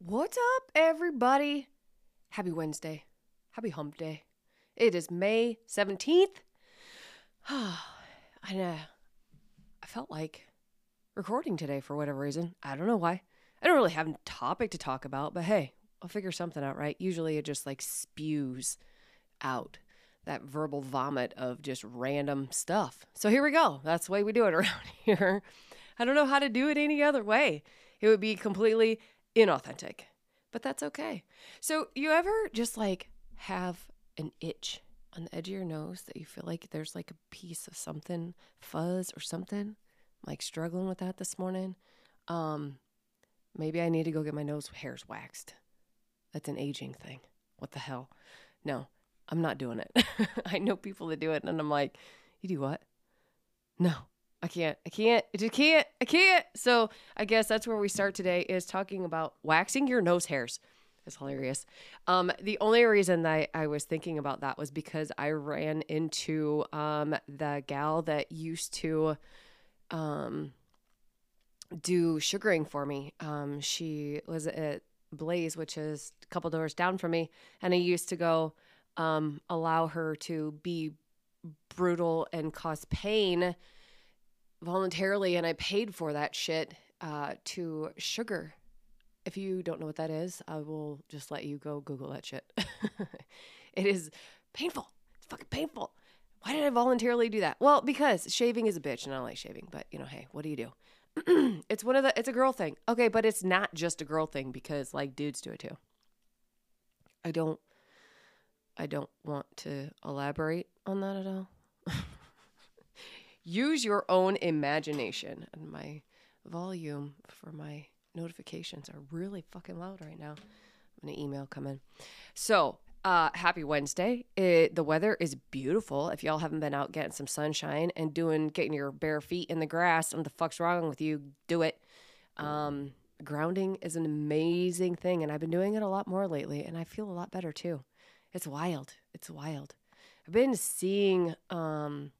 What's up, everybody? Happy Wednesday. Happy hump day. It is May 17th. I, uh, I felt like recording today for whatever reason. I don't know why. I don't really have a topic to talk about, but hey, I'll figure something out, right? Usually it just like spews out that verbal vomit of just random stuff. So here we go. That's the way we do it around here. I don't know how to do it any other way. It would be completely inauthentic, but that's okay. So, you ever just like have an itch on the edge of your nose that you feel like there's like a piece of something, fuzz or something? I'm like struggling with that this morning. Um, maybe I need to go get my nose hairs waxed. That's an aging thing. What the hell? No, I'm not doing it. I know people that do it, and I'm like, you do what? No, I can't. I can't. I just can't. I can't. So I guess that's where we start today is talking about waxing your nose hairs. It's hilarious. Um, the only reason that I, I was thinking about that was because I ran into um, the gal that used to um, do sugaring for me. Um, she was at Blaze, which is a couple doors down from me, and I used to go um, allow her to be brutal and cause pain voluntarily, and I paid for that shit uh, to sugar. If you don't know what that is, I will just let you go Google that shit. it is painful. It's fucking painful. Why did I voluntarily do that? Well, because shaving is a bitch, and I don't like shaving. But you know, hey, what do you do? it's one of the. It's a girl thing. Okay, but it's not just a girl thing because like dudes do it too. I don't. I don't want to elaborate on that at all. Use your own imagination. And my volume for my notifications are really fucking loud right now. I'm gonna email come in. So, uh, happy Wednesday. It, the weather is beautiful. If y'all haven't been out getting some sunshine and doing getting your bare feet in the grass, what the fuck's wrong with you? Do it. Um, grounding is an amazing thing, and I've been doing it a lot more lately, and I feel a lot better too. It's wild. It's wild. I've been seeing um,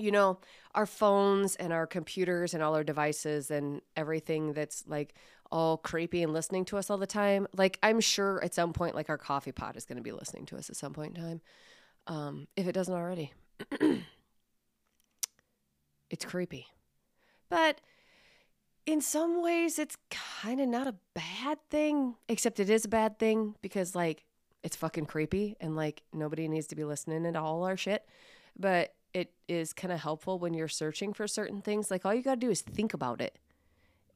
you know, our phones and our computers and all our devices and everything that's like all creepy and listening to us all the time. Like, I'm sure at some point, like our coffee pot is going to be listening to us at some point in time, um, if it doesn't already. it's creepy. But in some ways, it's kind of not a bad thing, except it is a bad thing because, like, it's fucking creepy and, like, nobody needs to be listening to all our shit. But it is kind of helpful when you're searching for certain things. Like all you got to do is think about it.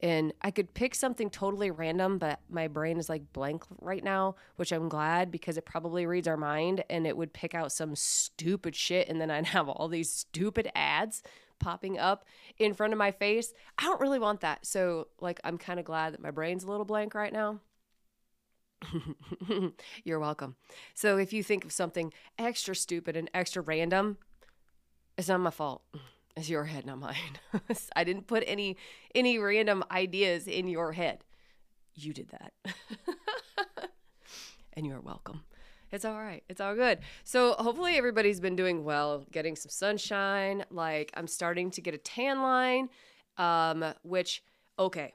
And I could pick something totally random, but my brain is like blank right now, which I'm glad because it probably reads our mind and it would pick out some stupid shit. And then I'd have all these stupid ads popping up in front of my face. I don't really want that. So, like, I'm kind of glad that my brain's a little blank right now. You're welcome. So, if you think of something extra stupid and extra random, it's not my fault. It's your head, not mine. I didn't put any any random ideas in your head. You did that. and you're welcome. It's all right. It's all good. So hopefully everybody's been doing well, getting some sunshine. Like I'm starting to get a tan line, um, which okay.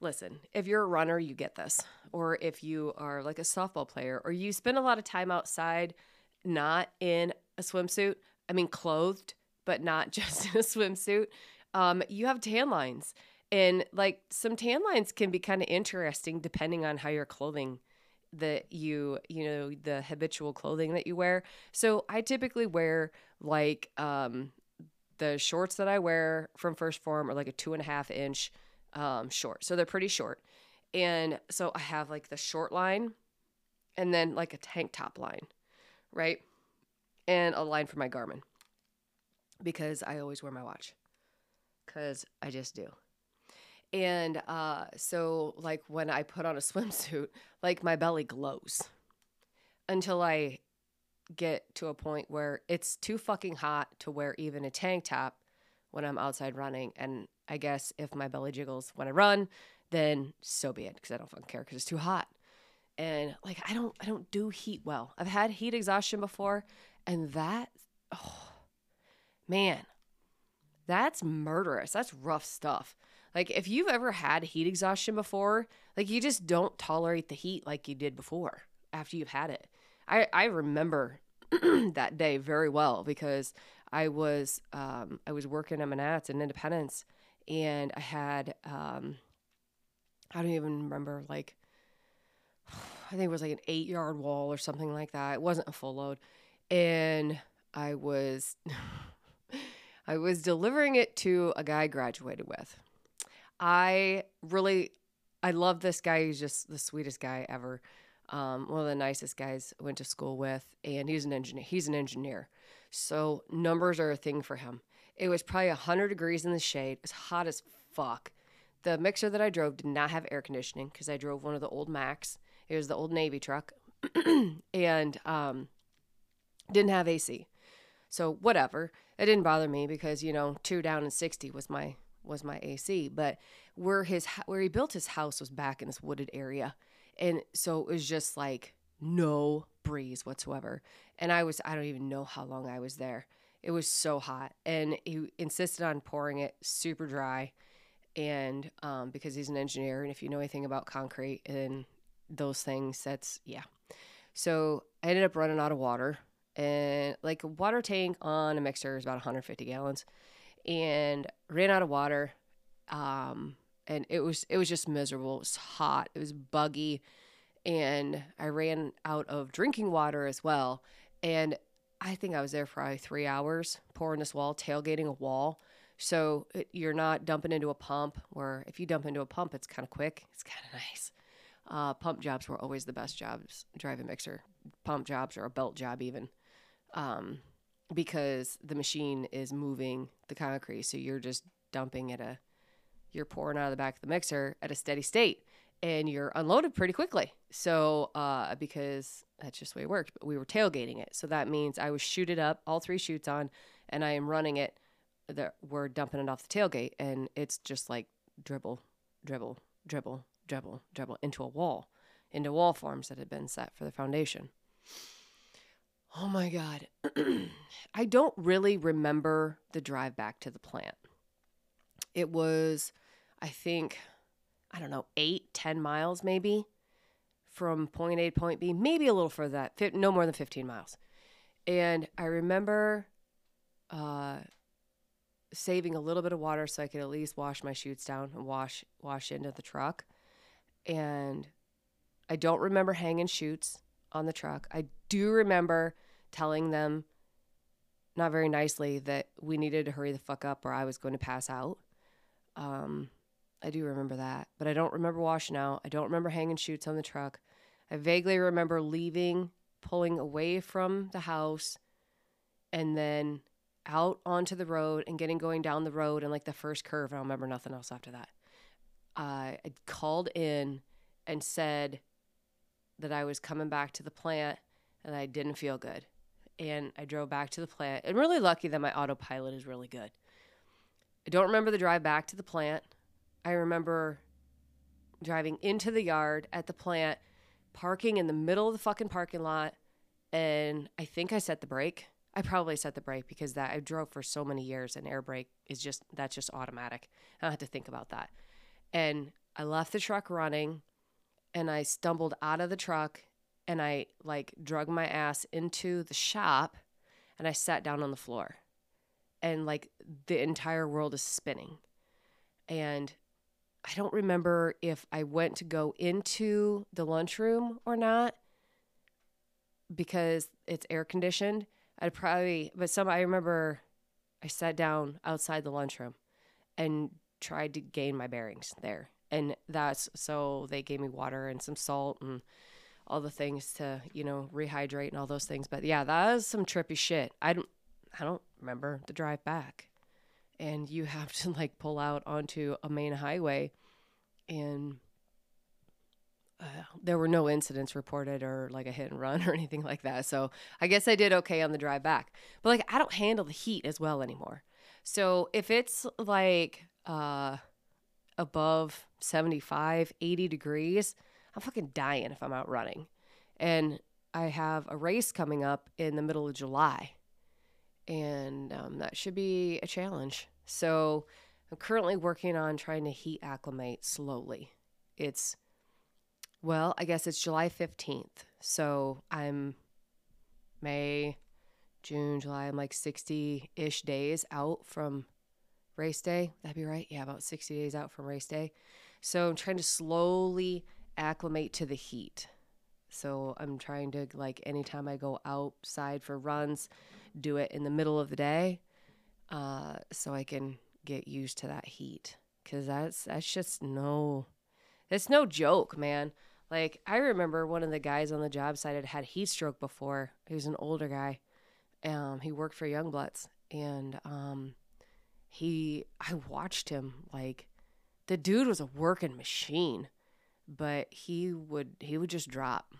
Listen, if you're a runner, you get this. Or if you are like a softball player, or you spend a lot of time outside, not in a swimsuit, I mean, clothed, but not just in a swimsuit, um, you have tan lines. And like some tan lines can be kind of interesting depending on how your clothing that you, you know, the habitual clothing that you wear. So I typically wear like um, the shorts that I wear from 1st Form are like a two and a half inch um, short. So they're pretty short. And so I have like the short line and then like a tank top line, right? And a line for my Garmin because I always wear my watch because I just do. And uh, so, like, when I put on a swimsuit, like, my belly glows until I get to a point where it's too fucking hot to wear even a tank top when I'm outside running. And I guess if my belly jiggles when I run, then so be it because I don't fucking care because it's too hot. And like I don't I don't do heat well. I've had heat exhaustion before and that, oh, man, that's murderous. That's rough stuff. Like if you've ever had heat exhaustion before, like you just don't tolerate the heat like you did before after you've had it. I I remember that day very well because I was um, I was working at Manatt's in Independence, and I had um, I don't even remember like I think it was like an eight yard wall or something like that. It wasn't a full load, and I was I was delivering it to a guy I graduated with. I really I love this guy. He's just the sweetest guy ever. Um, one of the nicest guys I went to school with, and he's an engineer. He's an engineer, so numbers are a thing for him. It was probably 100 degrees in the shade. It was hot as fuck. The mixer that I drove did not have air conditioning because I drove one of the old Macks. It was the old Navy truck, and um, didn't have AC. So whatever, it didn't bother me because you know two down and 60 was my was my AC. But where his where he built his house was back in this wooded area, and so it was just like no breeze whatsoever. And I was I don't even know how long I was there. It was so hot, and he insisted on pouring it super dry, and um, because he's an engineer, and if you know anything about concrete and those things, that's yeah. So I ended up running out of water, and like a water tank on a mixer is about 150 gallons, and ran out of water. Um, and it was it was just miserable. It was hot. It was buggy, and I ran out of drinking water as well. And I think I was there for probably three hours pouring this wall, tailgating a wall. So it, you're not dumping into a pump. Where if you dump into a pump, it's kind of quick. It's kind of nice. Uh, pump jobs were always the best jobs. Driving mixer pump jobs or a belt job even. Um, because the machine is moving the concrete. So you're just dumping at a, you're pouring out of the back of the mixer at a steady state and you're unloaded pretty quickly. So, uh, because that's just the way it worked, but we were tailgating it. So that means I was chuted up, all three chutes on, and I am running it. The, we're dumping it off the tailgate and it's just like dribble, dribble, dribble, dribble, dribble into a wall, into wall forms that had been set for the foundation. Oh my God. I don't really remember the drive back to the plant. It was, I think, I don't know, eight, ten miles maybe from point A to point B, maybe a little further that, no more than 15 miles. And I remember uh, saving a little bit of water so I could at least wash my chutes down and wash wash into the truck. And I don't remember hanging chutes on the truck. I do remember telling them not very nicely that we needed to hurry the fuck up or I was going to pass out. Um, I do remember that, but I don't remember washing out. I don't remember hanging chutes on the truck. I vaguely remember leaving, pulling away from the house, and then out onto the road and getting going down the road and like the first curve. I don't remember nothing else after that. Uh, I called in and said that I was coming back to the plant and I didn't feel good. And I drove back to the plant. And really lucky that my autopilot is really good. I don't remember the drive back to the plant. I remember driving into the yard at the plant, parking in the middle of the fucking parking lot, and I think I set the brake. I probably set the brake because that I drove for so many years and air brake is just that's just automatic. I don't have to think about that. And I left the truck running and I stumbled out of the truck and I like drug my ass into the shop and I sat down on the floor. And like the entire world is spinning. And I don't remember if I went to go into the lunchroom or not because it's air conditioned. I'd probably, but some, I remember I sat down outside the lunchroom and tried to gain my bearings there. And that's so they gave me water and some salt and all the things to, you know, rehydrate and all those things. But yeah, that was some trippy shit. I don't, I don't remember the drive back. And you have to like pull out onto a main highway and uh, there were no incidents reported or like a hit and run or anything like that. So I guess I did okay on the drive back. But like I don't handle the heat as well anymore. So if it's like uh above 75, 80 degrees, I'm fucking dying if I'm out running. And I have a race coming up in the middle of July. And um, that should be a challenge. So I'm currently working on trying to heat acclimate slowly. It's, well, I guess it's July 15th. So I'm May, June, July. I'm like 60 ish days out from race day. That'd be right. Yeah, about 60 days out from race day. So I'm trying to slowly acclimate to the heat. So I'm trying to, like, anytime I go outside for runs, do it in the middle of the day uh, so I can get used to that heat. Cause that's, that's just no, it's no joke, man. Like, I remember one of the guys on the job site had had heat stroke before. He was an older guy. Um, he worked for Youngbloods. And um, he, I watched him like, the dude was a working machine, but he would, he would just drop.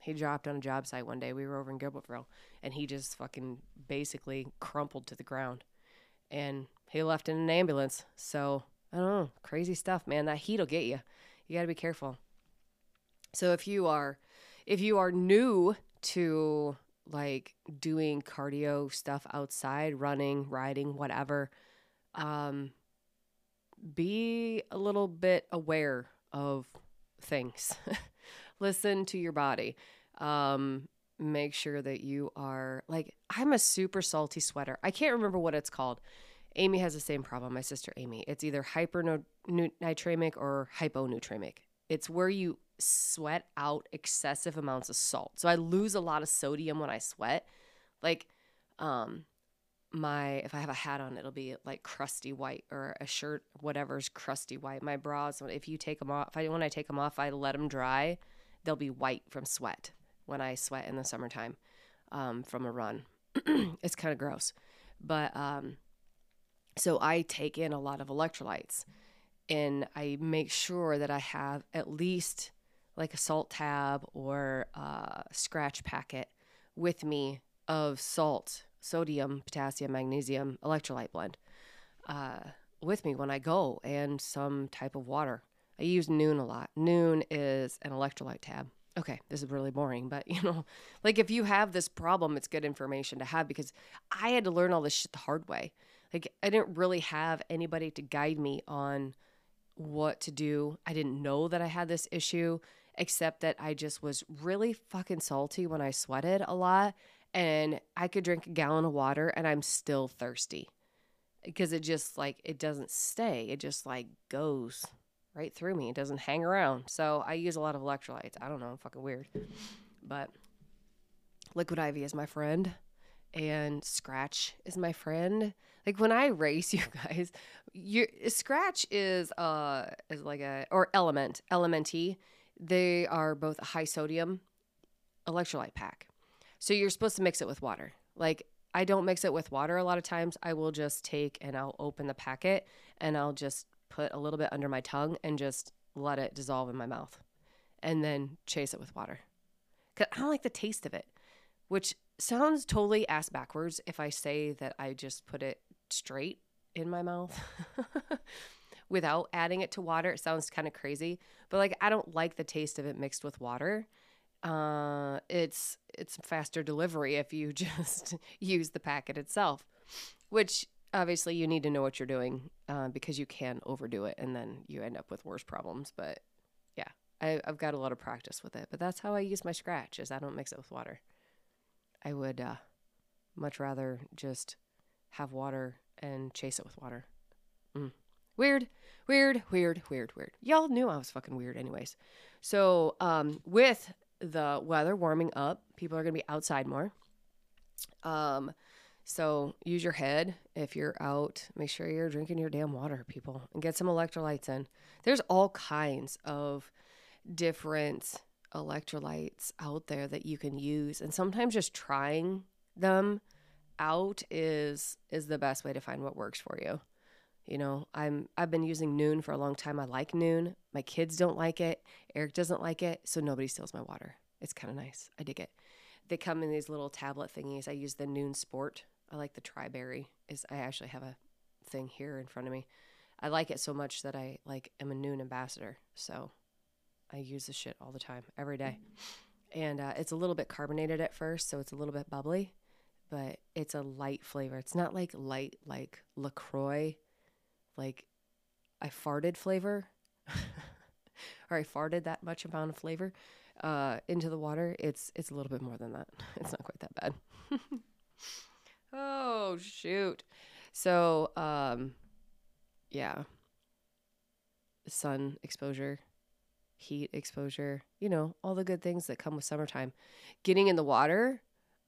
He dropped on a job site one day. We were over in Gilbertville, and he just fucking basically crumpled to the ground. And he left in an ambulance. So, I don't know. Crazy stuff, man. That heat will get you. You got to be careful. So if you are if you are new to like doing cardio stuff outside, running, riding, whatever, um be a little bit aware of things. Listen to your body. Um make sure that you are like I'm a super salty sweater. I can't remember what it's called. Amy has the same problem, my sister Amy. It's either hypernatremic or hyponatremic. It's where you sweat out excessive amounts of salt. So I lose a lot of sodium when I sweat. Like um my if I have a hat on, it'll be like crusty white or a shirt whatever's crusty white. My bras if you take them off, if I when I take them off, I let them dry, they'll be white from sweat when I sweat in the summertime um, from a run. it's kind of gross. But um so I take in a lot of electrolytes and I make sure that I have at least like a salt tab or a scratch packet with me of salt, sodium, potassium, magnesium, electrolyte blend uh, with me when I go and some type of water. I use Nuun a lot. Nuun is an electrolyte tab. Okay, this is really boring, but you know, like if you have this problem, it's good information to have because I had to learn all this shit the hard way. Like I didn't really have anybody to guide me on what to do. I didn't know that I had this issue except that I just was really fucking salty when I sweated a lot and I could drink a gallon of water and I'm still thirsty because it just like it doesn't stay. It just like goes right through me. It doesn't hang around. So I use a lot of electrolytes. I don't know, I'm fucking weird. But Liquid IV is my friend and Scratch is my friend. Like when I race you guys, you Scratch is uh is like a or Element, LMNT they are both a high sodium electrolyte pack. So you're supposed to mix it with water. Like I don't mix it with water a lot of times. I will just take and I'll open the packet and I'll just put a little bit under my tongue and just let it dissolve in my mouth and then chase it with water. Cuz I don't like the taste of it, which sounds totally ass backwards if I say that I just put it straight in my mouth. without adding it to water. It sounds kind of crazy, but like I don't like the taste of it mixed with water. Uh, it's it's faster delivery if you just use the packet itself, which obviously you need to know what you're doing uh, because you can overdo it and then you end up with worse problems. But yeah, I, I've got a lot of practice with it. But that's how I use my scratch is I don't mix it with water. I would uh, much rather just have water and chase it with water. Mm. Weird, weird, weird, weird, weird. Y'all knew I was fucking weird, anyways. So, um, with the weather warming up, people are gonna be outside more. Um, so use your head if you're out. Make sure you're drinking your damn water, people, and get some electrolytes in. There's all kinds of different electrolytes out there that you can use, and sometimes just trying them out is is the best way to find what works for you. You know, I'm I've been using Nuun for a long time. I like Nuun. My kids don't like it. Eric doesn't like it, so nobody steals my water. It's kind of nice. I dig it. They come in these little tablet thingies. I use the Nuun Sport. I like the Triberry. Is I actually have a thing here in front of me. I like it so much that I like am a Nuun ambassador. So I use this shit all the time, every day. And uh, it's a little bit carbonated at first, so it's a little bit bubbly, but it's a light flavor. It's not like light like LaCroix like I farted flavor or I farted that much amount of flavor uh, into the water, it's it's a little bit more than that. It's not quite that bad. oh shoot. So um yeah. Sun exposure, heat exposure, you know, all the good things that come with summertime. Getting in the water,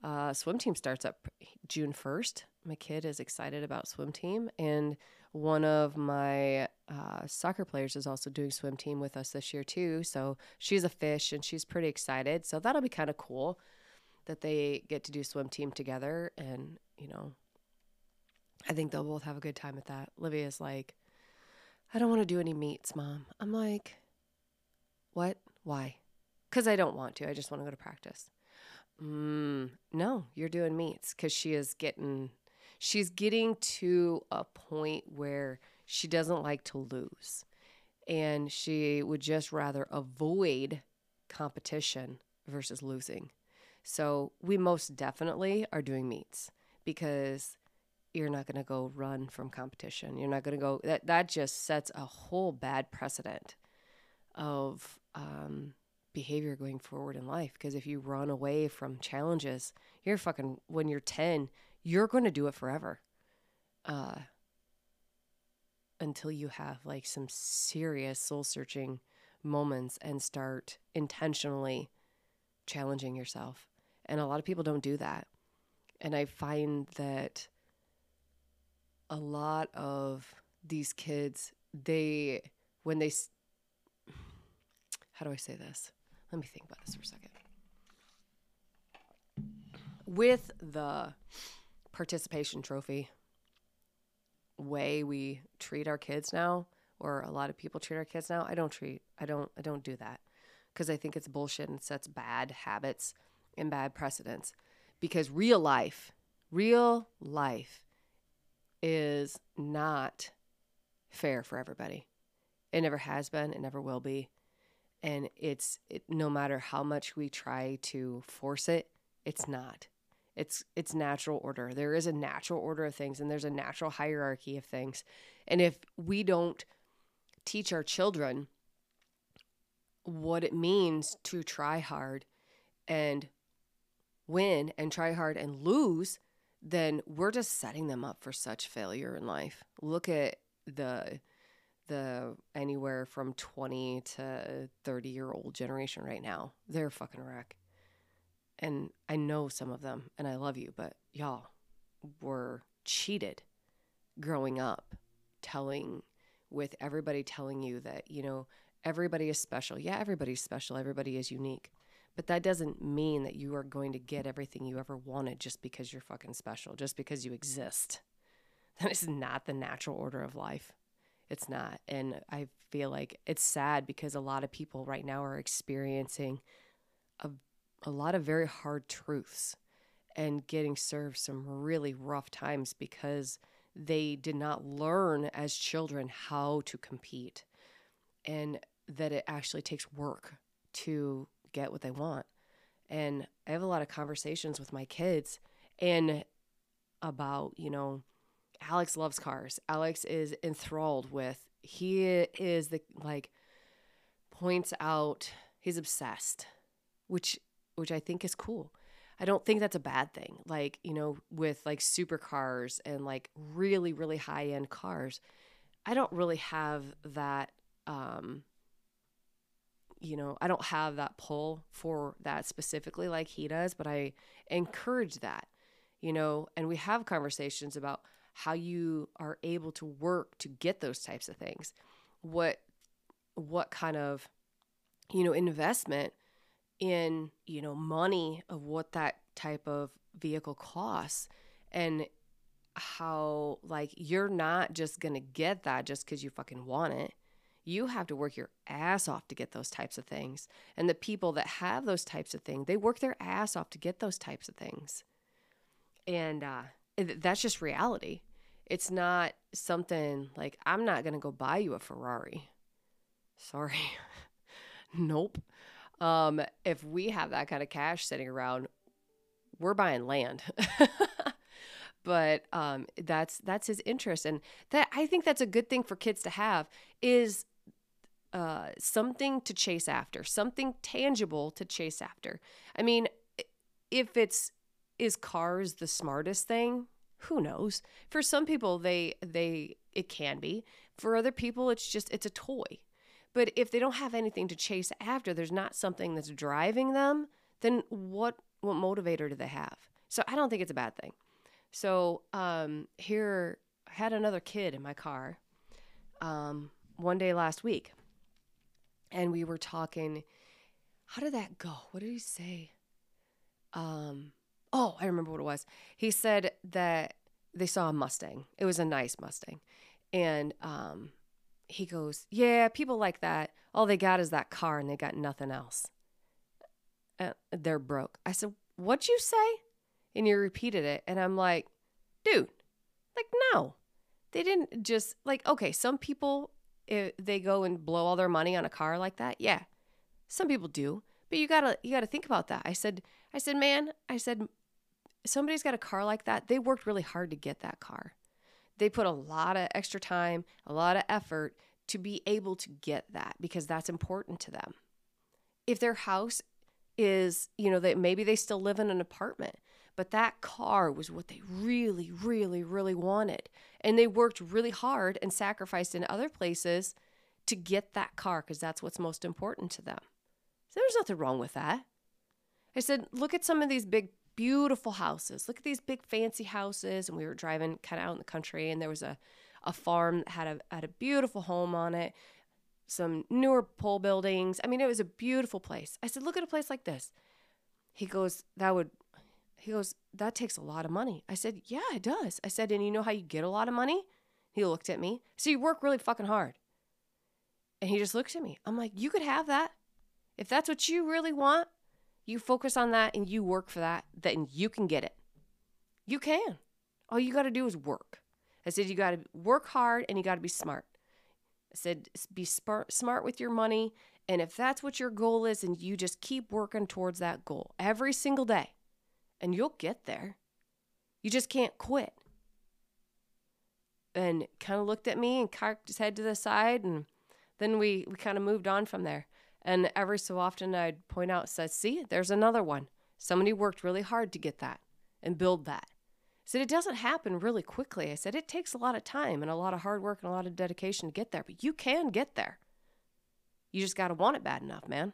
uh, swim team starts up June 1st. My kid is excited about swim team, and one of my uh, soccer players is also doing swim team with us this year too. So she's a fish and she's pretty excited. So that'll be kind of cool that they get to do swim team together. And, you know, I think they'll both have a good time with that. Livia's like, I don't want to do any meets, mom. I'm like, what? Why? Because I don't want to. I just want to go to practice. Mm, no, you're doing meets because she is getting she's getting to a point where she doesn't like to lose and she would just rather avoid competition versus losing. So we most definitely are doing meets because you're not going to go run from competition. You're not going to go that that just sets a whole bad precedent of um, behavior going forward in life because if you run away from challenges, you're fucking when you're 10, you're going to do it forever. Uh, until you have like some serious soul searching moments and start intentionally challenging yourself. And a lot of people don't do that. And I find that a lot of these kids, they, when they, how do I say this? Let me think about this for a second. With the participation trophy way we treat our kids now or a lot of people treat our kids now i don't treat i don't i don't do that. Because i think it's bullshit and sets bad habits and bad precedents. Because real life real life is not fair for everybody. It never has been it never will be. And it's it, no matter how much we try to force it it's not it's it's natural order. There is a natural order of things and there's a natural hierarchy of things. And if we don't teach our children what it means to try hard and win and try hard and lose, then we're just setting them up for such failure in life. Look at the the anywhere from 20 to 30 year old generation right now. They're fucking wreck and I know some of them and I love you, but y'all were cheated growing up, telling with everybody telling you that, you know, everybody is special. Yeah, everybody's special, everybody is unique. But that doesn't mean that you are going to get everything you ever wanted just because you're fucking special, just because you exist. That is not the natural order of life. It's not. And I feel like it's sad because a lot of people right now are experiencing a a lot of very hard truths and getting served some really rough times because they did not learn as children how to compete and that it actually takes work to get what they want. And I have a lot of conversations with my kids and about, you know, Alex loves cars. Alex is enthralled with he is the like points out he's obsessed, which which I think is cool. I don't think that's a bad thing. Like, you know, with like supercars and like really, really high end cars, I don't really have that, um, you know, I don't have that pull for that specifically like he does, but I encourage that, you know, and we have conversations about how you are able to work to get those types of things. What, what kind of, you know, investment in you know money of what that type of vehicle costs and how like you're not just gonna get that just because you fucking want it. You have to work your ass off to get those types of things. And the people that have those types of things they work their ass off to get those types of things. And uh, that's just reality. It's not something like i'm not gonna go buy you a ferrari. Sorry. Nope um, if we have that kind of cash sitting around, we're buying land. but um, that's that's his interest, and that I think that's a good thing for kids to have is uh, something to chase after, something tangible to chase after. I mean, if it's is cars the smartest thing? Who knows? For some people, they they it can be. For other people, it's just it's a toy. But if they don't have anything to chase after, there's not something that's driving them, then what what motivator do they have? So I don't think it's a bad thing. So um, here, I had another kid in my car um, one day last week, and we were talking. How did that go? What did he say? Um, oh, I remember what it was. He said that they saw a Mustang. It was a nice Mustang, and um, he goes, "Yeah, people like that. All they got is that car, and they got nothing else. Uh, they're broke." I said, "What'd you say?" And he repeated it, and I'm like, "Dude, like no, they didn't just like okay. Some people if they go and blow all their money on a car like that. Yeah, some people do, but you gotta you gotta think about that." I said, "I said, man, I said." Somebody's got a car like that. They worked really hard to get that car they put a lot of extra time, a lot of effort to be able to get that because that's important to them. If their house is, you know, that maybe they still live in an apartment, but that car was what they really, really, really wanted. And they worked really hard and sacrificed in other places to get that car because that's what's most important to them. So there's nothing wrong with that. I said, look at some of these big beautiful houses. Look at these big fancy houses. And we were driving kind of out in the country, and there was a, a farm that had a had a beautiful home on it, some newer pole buildings. I mean, it was a beautiful place. I said, look at a place like this. He goes, that would. He goes, that takes a lot of money. I said, yeah, it does. I said, and you know how you get a lot of money? He looked at me. So you work really fucking hard. And he just looks at me. I'm like, you could have that. If that's what you really want, you focus on that and you work for that, then you can get it. You can. All you got to do is work. I said, you got to work hard and you got to be smart. I said, be smart, smart with your money. And if that's what your goal is, and you just keep working towards that goal every single day, and you'll get there. You just can't quit. And kind of looked at me and cocked his head to the side, and then we, we kind of moved on from there. And every so often I'd point out, says, see, there's another one. Somebody worked really hard to get that and build that. I said, it doesn't happen really quickly. I said, it takes a lot of time and a lot of hard work and a lot of dedication to get there, but you can get there. You just got to want it bad enough, man.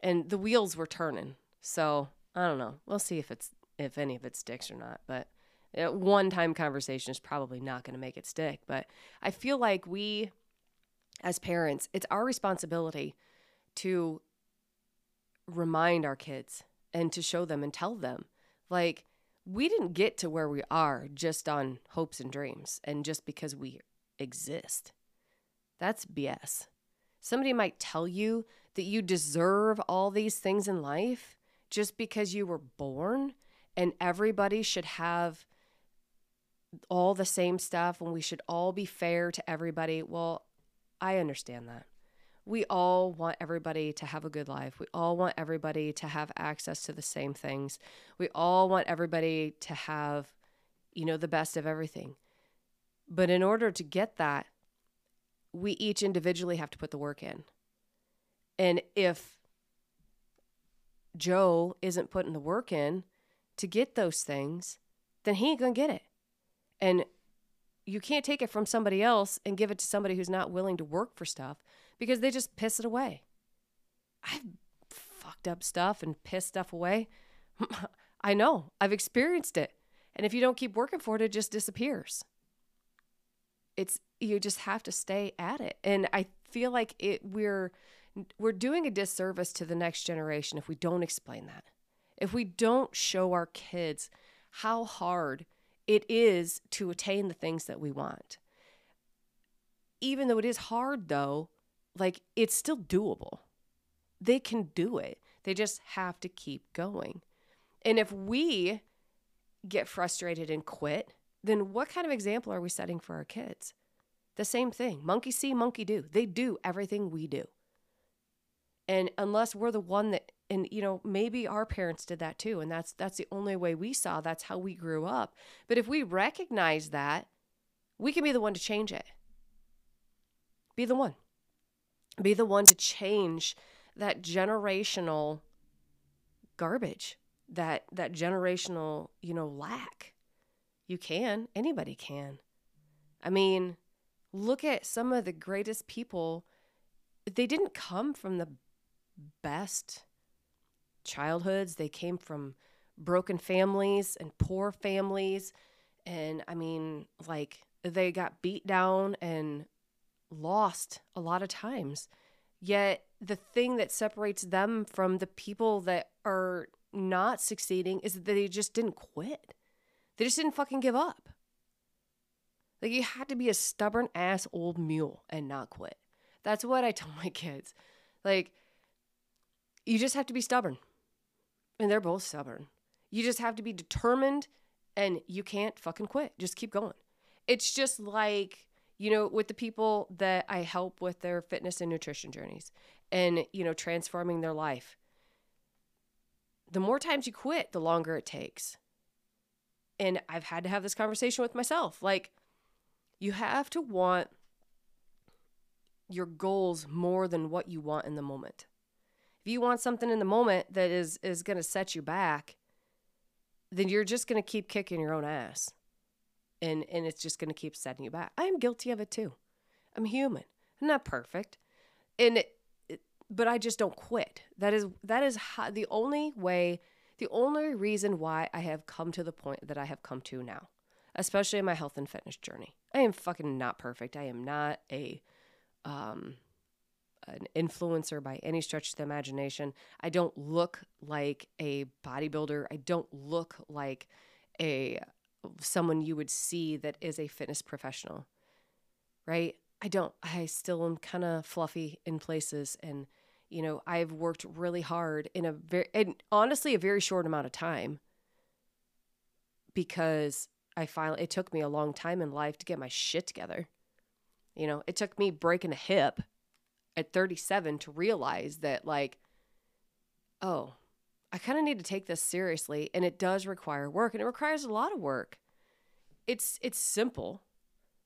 And the wheels were turning. So I don't know. We'll see if it's, if any of it sticks or not. But uh, one time conversation is probably not going to make it stick. But I feel like we, as parents, it's our responsibility to remind our kids and to show them and tell them like we didn't get to where we are just on hopes and dreams and just because we exist. That's BS. Somebody might tell you that you deserve all these things in life just because you were born and everybody should have all the same stuff and we should all be fair to everybody. Well, I understand that. We all want everybody to have a good life. We all want everybody to have access to the same things. We all want everybody to have, you know, the best of everything. But in order to get that, we each individually have to put the work in. And if Joe isn't putting the work in to get those things, then he ain't going to get it. And you can't take it from somebody else and give it to somebody who's not willing to work for stuff because they just piss it away. I've fucked up stuff and pissed stuff away. I know. I've experienced it. And if you don't keep working for it, it just disappears. It's you just have to stay at it. And I feel like it we're we're doing a disservice to the next generation if we don't explain that. If we don't show our kids how hard it is to attain the things that we want. Even though it is hard, though, like it's still doable. They can do it. They just have to keep going. And if we get frustrated and quit, then what kind of example are we setting for our kids? The same thing. Monkey see, monkey do. They do everything we do. And unless we're the one that and you know maybe our parents did that too and that's that's the only way we saw that's how we grew up. But if we recognize that we can be the one to change it. Be the one. Be the one to change that generational garbage that that generational you know lack. You can anybody can. I mean look at some of the greatest people. They didn't come from the best childhoods. They came from broken families and poor families. And I mean, like, they got beat down and lost a lot of times. Yet, the thing that separates them from the people that are not succeeding is that they just didn't quit. They just didn't fucking give up. Like, you had to be a stubborn ass old mule and not quit. That's what I tell my kids. Like, you just have to be stubborn. And they're both stubborn. You just have to be determined and you can't fucking quit. Just keep going. It's just like, you know, with the people that I help with their fitness and nutrition journeys and, you know, transforming their life. The more times you quit, the longer it takes. And I've had to have this conversation with myself. Like, you have to want your goals more than what you want in the moment. If you want something in the moment that is is going to set you back, then you're just going to keep kicking your own ass. And and it's just going to keep setting you back. I am guilty of it too. I'm human. I'm not perfect. And it, but I just don't quit. That is that is how, the only way the only reason why I have come to the point that I have come to now, especially in my health and fitness journey. I am fucking not perfect. I am not a um an influencer by any stretch of the imagination. I don't look like a bodybuilder. I don't look like a someone you would see that is a fitness professional. Right? I don't. I still am kind of fluffy in places and you know, I've worked really hard in a very and honestly a very short amount of time because I finally it took me a long time in life to get my shit together. You know, it took me breaking a hip at 37 to realize that like oh i kind of need to take this seriously and it does require work and it requires a lot of work. It's it's simple.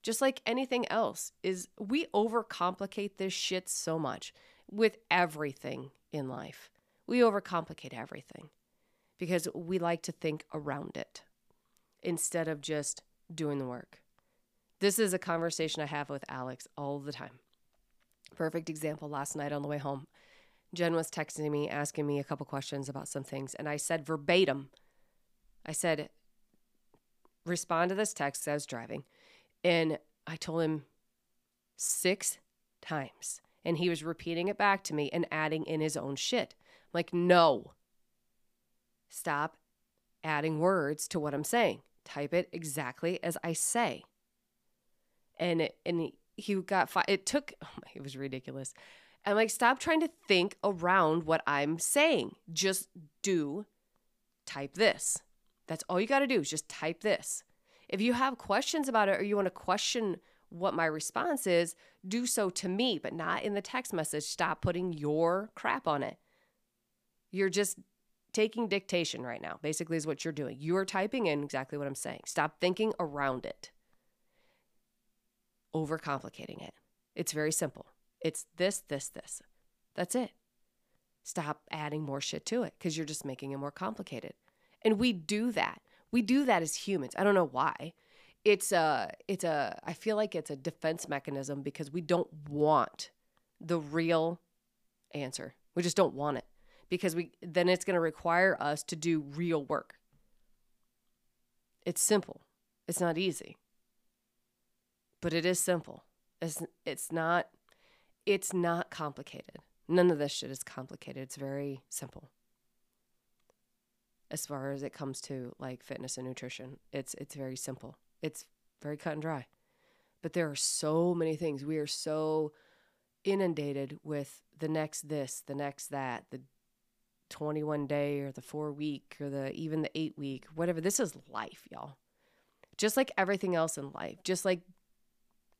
Just like anything else is we overcomplicate this shit so much with everything in life. We overcomplicate everything because we like to think around it instead of just doing the work. This is a conversation i have with alex all the time Perfect example last night on the way home. Jen was texting me, asking me a couple questions about some things, and I said verbatim, I said, respond to this text as I was driving. And I told him six times. And he was repeating it back to me and adding in his own shit. I'm like, no. Stop adding words to what I'm saying. Type it exactly as I say. And and he got fired. It took, oh my, it was ridiculous. I'm like, stop trying to think around what I'm saying. Just do type this. That's all you got to do is just type this. If you have questions about it or you want to question what my response is, do so to me, but not in the text message. Stop putting your crap on it. You're just taking dictation right now, basically, is what you're doing. You are typing in exactly what I'm saying. Stop thinking around it overcomplicating it. It's very simple. It's this, this, this. That's it. Stop adding more shit to it because you're just making it more complicated. And we do that. We do that as humans. I don't know why. It's a it's a I feel like it's a defense mechanism because we don't want the real answer. We just don't want it because we then it's going to require us to do real work. It's simple. It's not easy but it is simple. It's it's not it's not complicated. None of this shit is complicated. It's very simple. As far as it comes to like fitness and nutrition, it's it's very simple. It's very cut and dry. But there are so many things. We are so inundated with the next this, the next that, the 21 day or the 4 week or the even the 8 week, whatever. This is life, y'all. Just like everything else in life. Just like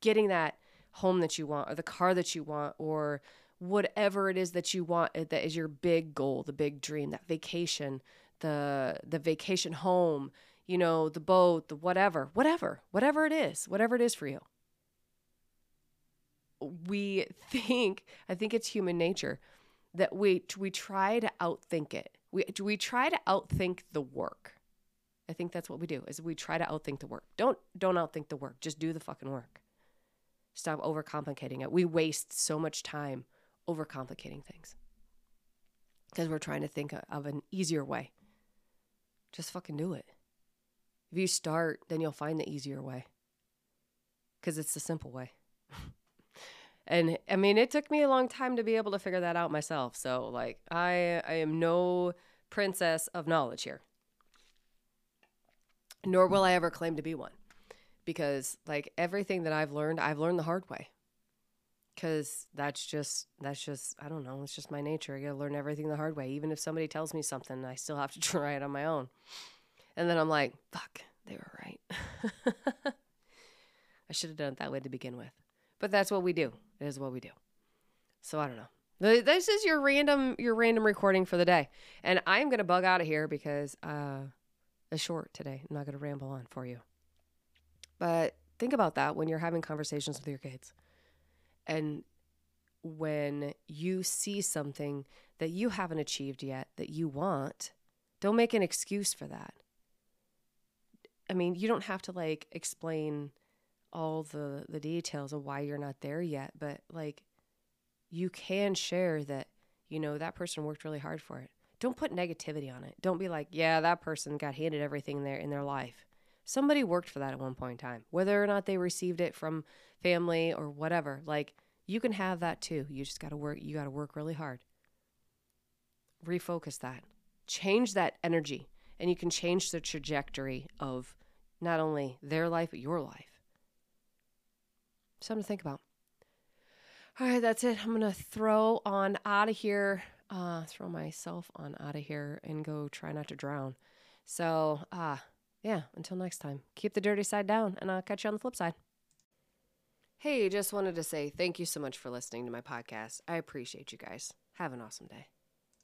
getting that home that you want or the car that you want or whatever it is that you want uh, that is your big goal, the big dream, that vacation, the the vacation home, you know, the boat, the whatever, whatever, whatever it is, whatever it is for you. We think, I think it's human nature that we we try to outthink it. We we try to outthink the work. I think that's what we do. Is we try to outthink the work. Don't don't outthink the work. Just do the fucking work. Stop overcomplicating it. We waste so much time overcomplicating things because we're trying to think of an easier way. Just fucking do it. If you start, then you'll find the easier way because it's the simple way. and I mean, it took me a long time to be able to figure that out myself. So, like, I I am no princess of knowledge here. Nor will I ever claim to be one. Because like everything that I've learned, I've learned the hard way because that's just that's just I don't know. It's just my nature. I gotta learn everything the hard way. Even if somebody tells me something, I still have to try it on my own. And then I'm like, fuck, they were right. I should have done it that way to begin with. But that's what we do. It is what we do. So I don't know. This is your random your random recording for the day, and I'm gonna bug out of here because uh, it's short today. I'm not gonna ramble on for you. But think about that when you're having conversations with your kids. And when you see something that you haven't achieved yet that you want, don't make an excuse for that. I mean, you don't have to like explain all the the details of why you're not there yet, but like you can share that, you know, that person worked really hard for it. Don't put negativity on it. Don't be like, yeah, that person got handed everything there in their life. Somebody worked for that at one point in time, whether or not they received it from family or whatever. Like you can have that too. You just got to work you got to work really hard. Refocus that. Change that energy and you can change the trajectory of not only their life but your life. Something to think about. All right, that's it. I'm going to throw on out of here. Uh, throw myself on out of here and go try not to drown. So, uh, yeah, until next time, keep the dirty side down, and I'll catch you on the flip side. Hey, just wanted to say thank you so much for listening to my podcast. I appreciate you guys. Have an awesome day.